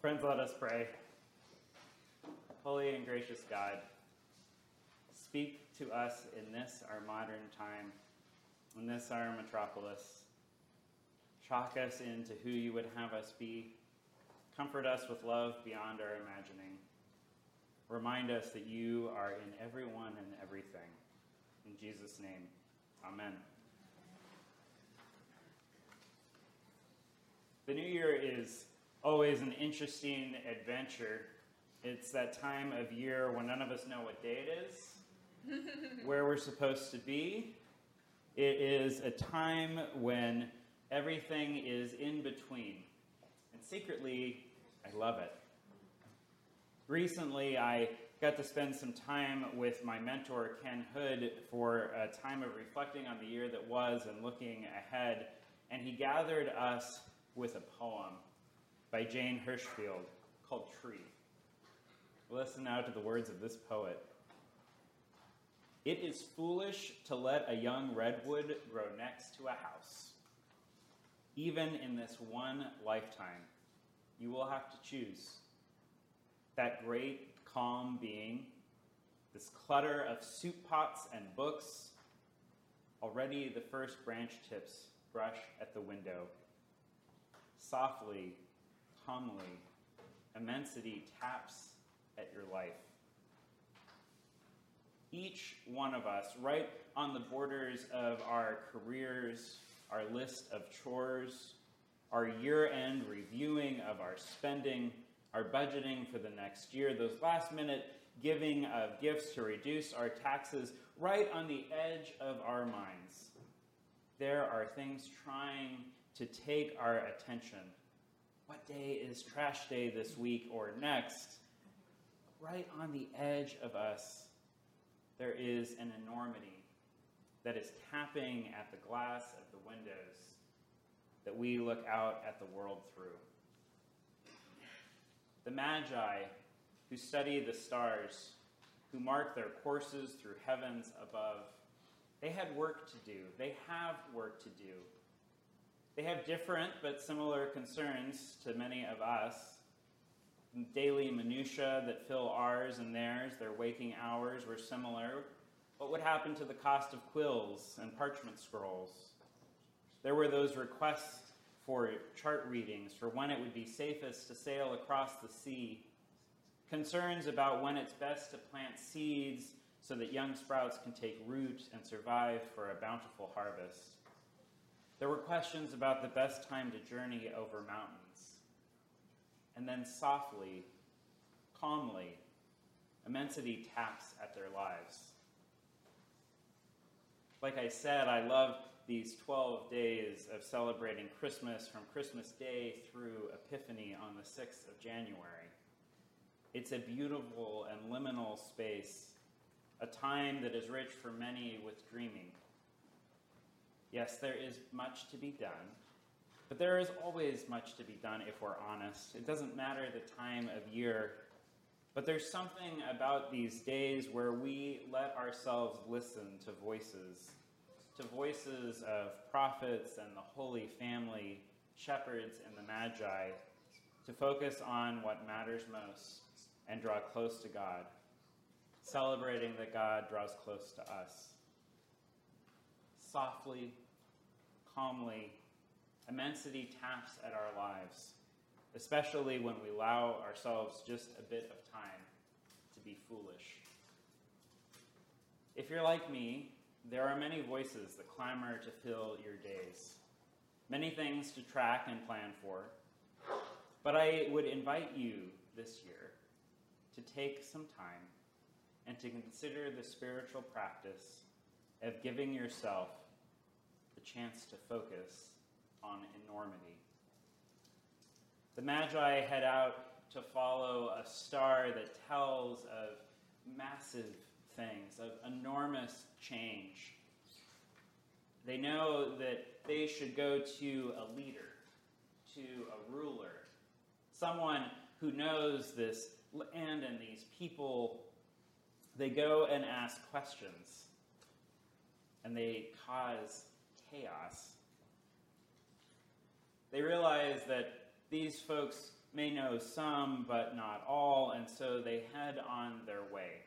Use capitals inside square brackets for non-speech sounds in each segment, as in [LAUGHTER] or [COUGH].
Friends, let us pray. Holy and gracious God, speak to us in this our modern time, in this our metropolis. Shock us into who you would have us be. Comfort us with love beyond our imagining. Remind us that you are in everyone and everything. In Jesus' name, amen. The new year is always an interesting adventure. It's that time of year when none of us know what day it is, [LAUGHS] where we're supposed to be. It is a time when everything is in between. And secretly, I love it. Recently, I got to spend some time with my mentor, Ken Hood, for a time of reflecting on the year that was and looking ahead. And he gathered us with a poem by Jane Hirshfield called Tree. Listen now to the words of this poet. It is foolish to let a young redwood grow next to a house. Even in this one lifetime, you will have to choose that great, calm being, this clutter of soup pots and books. Already the first branch tips brush at the window. Softly, calmly, immensity taps at your life. Each one of us, right on the borders of our careers, our list of chores, our year end reviewing of our spending, our budgeting for the next year, those last minute giving of gifts to reduce our taxes, right on the edge of our minds. There are things trying to take our attention. What day is trash day this week or next? Right on the edge of us, there is an enormity that is tapping at the glass of the windows that we look out at the world through. The Magi, who study the stars, who mark their courses through heavens above, they had work to do. They have work to do. They have different but similar concerns to many of us. Daily minutiae that fill ours and theirs, their waking hours were similar. What would happen to the cost of quills and parchment scrolls? There were those requests for chart readings for when it would be safest to sail across the sea, concerns about when it's best to plant seeds so that young sprouts can take root and survive for a bountiful harvest. There were questions about the best time to journey over mountains. And then softly, calmly, immensity taps at their lives. Like I said, I love these 12 days of celebrating Christmas from Christmas Day through Epiphany on the 6th of January. It's a beautiful and liminal space, a time that is rich for many with dreaming. Yes, there is much to be done, but there is always much to be done if we're honest. It doesn't matter the time of year, but there's something about these days where we let ourselves listen to voices, to voices of prophets and the Holy Family, shepherds and the Magi, to focus on what matters most and draw close to God, celebrating that God draws close to us softly, calmly, immensity taps at our lives, especially when we allow ourselves just a bit of time to be foolish. If you're like me, there are many voices that clamor to fill your days, many things to track and plan for. But I would invite you this year to take some time and to consider the spiritual practice of giving yourself the chance to focus on enormity. The Magi head out to follow a star that tells of massive things, of enormous change. They know that they should go to a leader, to a ruler, someone who knows this land and these people. They go and ask questions and they cause chaos. They realize that these folks may know some, but not all, and so they head on their way.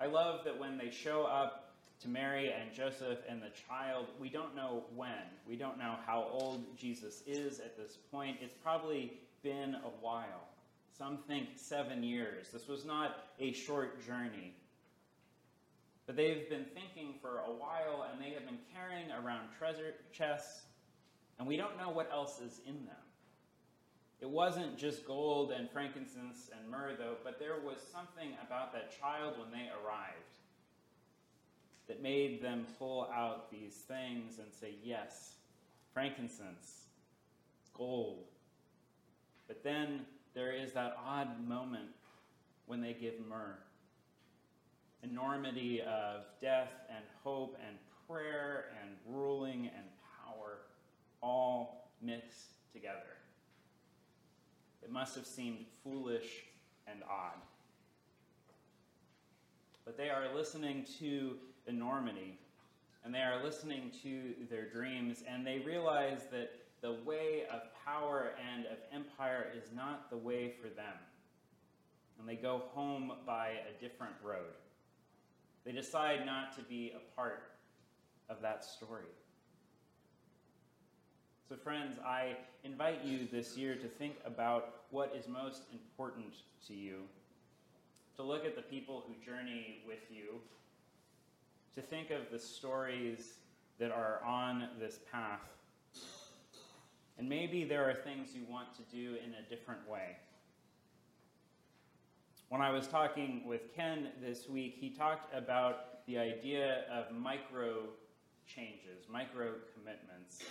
I love that when they show up to Mary and Joseph and the child, we don't know when. We don't know how old Jesus is at this point. It's probably been a while. Some think seven years. This was not a short journey. But they've been thinking for a while and they have been carrying around treasure chests, and we don't know what else is in them. It wasn't just gold and frankincense and myrrh, though, but there was something about that child when they arrived that made them pull out these things and say, Yes, frankincense, gold. But then there is that odd moment when they give myrrh. Enormity of death and hope and prayer and ruling and power all mixed together. It must have seemed foolish and odd. But they are listening to enormity, and they are listening to their dreams, and they realize that the way of power and of empire is not the way for them. And they go home by a different road. They decide not to be a part of that story. So, friends, I invite you this year to think about what is most important to you, to look at the people who journey with you, to think of the stories that are on this path. And maybe there are things you want to do in a different way. When I was talking with Ken this week, he talked about the idea of micro changes, micro commitments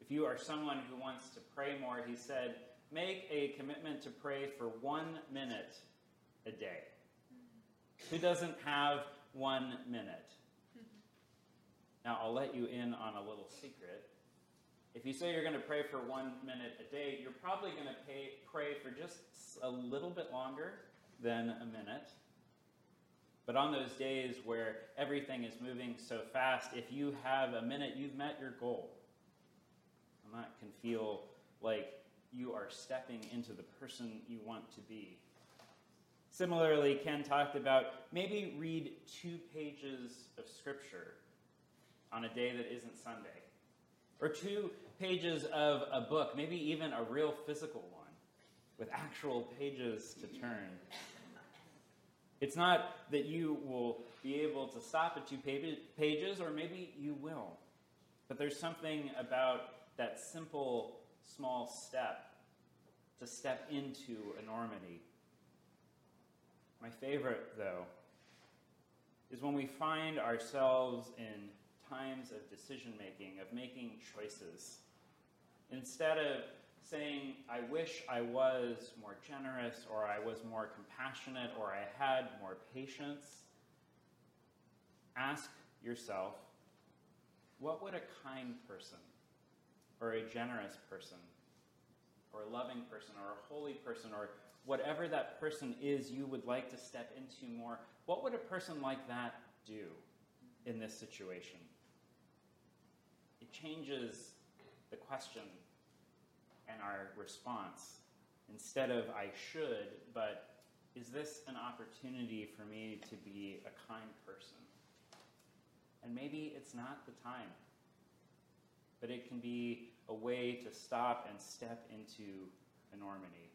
If you are someone who wants to pray more, he said, make a commitment to pray for one minute a day. Who doesn't have one minute? [LAUGHS] Now, I'll let you in on a little secret. If you say you're going to pray for one minute a day, you're probably going to pay, pray for just a little bit longer than a minute. But on those days where everything is moving so fast, if you have a minute, you've met your goal And that can feel like you are stepping into the person you want to be. Similarly, Ken talked about maybe read two pages of Scripture on a day that isn't Sunday, or two pages of a book, maybe even a real physical one with actual pages to turn. It's not that you will be able to stop at two pages, or maybe you will. But there's something about that simple, small step to step into enormity. My favorite, though, is when we find ourselves in times of decision making, of making choices. Instead of saying, I wish I was more generous, or I was more compassionate, or I had more patience, ask yourself, what would a kind person or a generous person, or a loving person, or a holy person, or whatever that person is you would like to step into more, what would a person like that do in this situation? It changes the question and our response. Instead of I should, but is this an opportunity for me to be a kind person? And maybe it's not the time, but it can be a way to stop and step into enormity.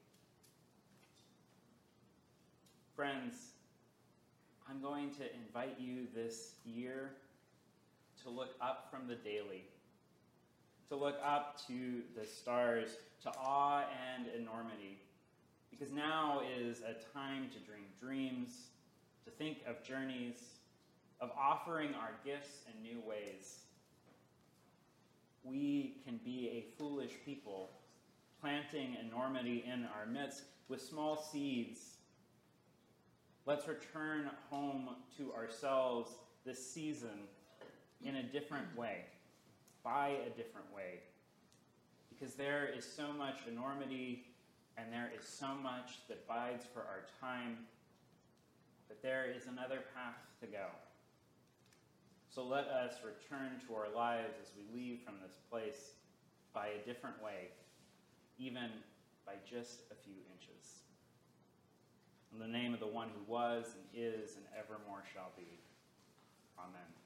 Friends, I'm going to invite you this year to look up from the daily, to look up to the stars, to awe and enormity. Because now is a time to dream dreams, to think of journeys, of offering our gifts in new ways we can be a foolish people, planting enormity in our midst with small seeds. Let's return home to ourselves this season in a different way, by a different way. Because there is so much enormity and there is so much that bides for our time, but there is another path to go. So let us return to our lives as we leave from this place by a different way, even by just a few inches. In the name of the one who was and is and evermore shall be. Amen.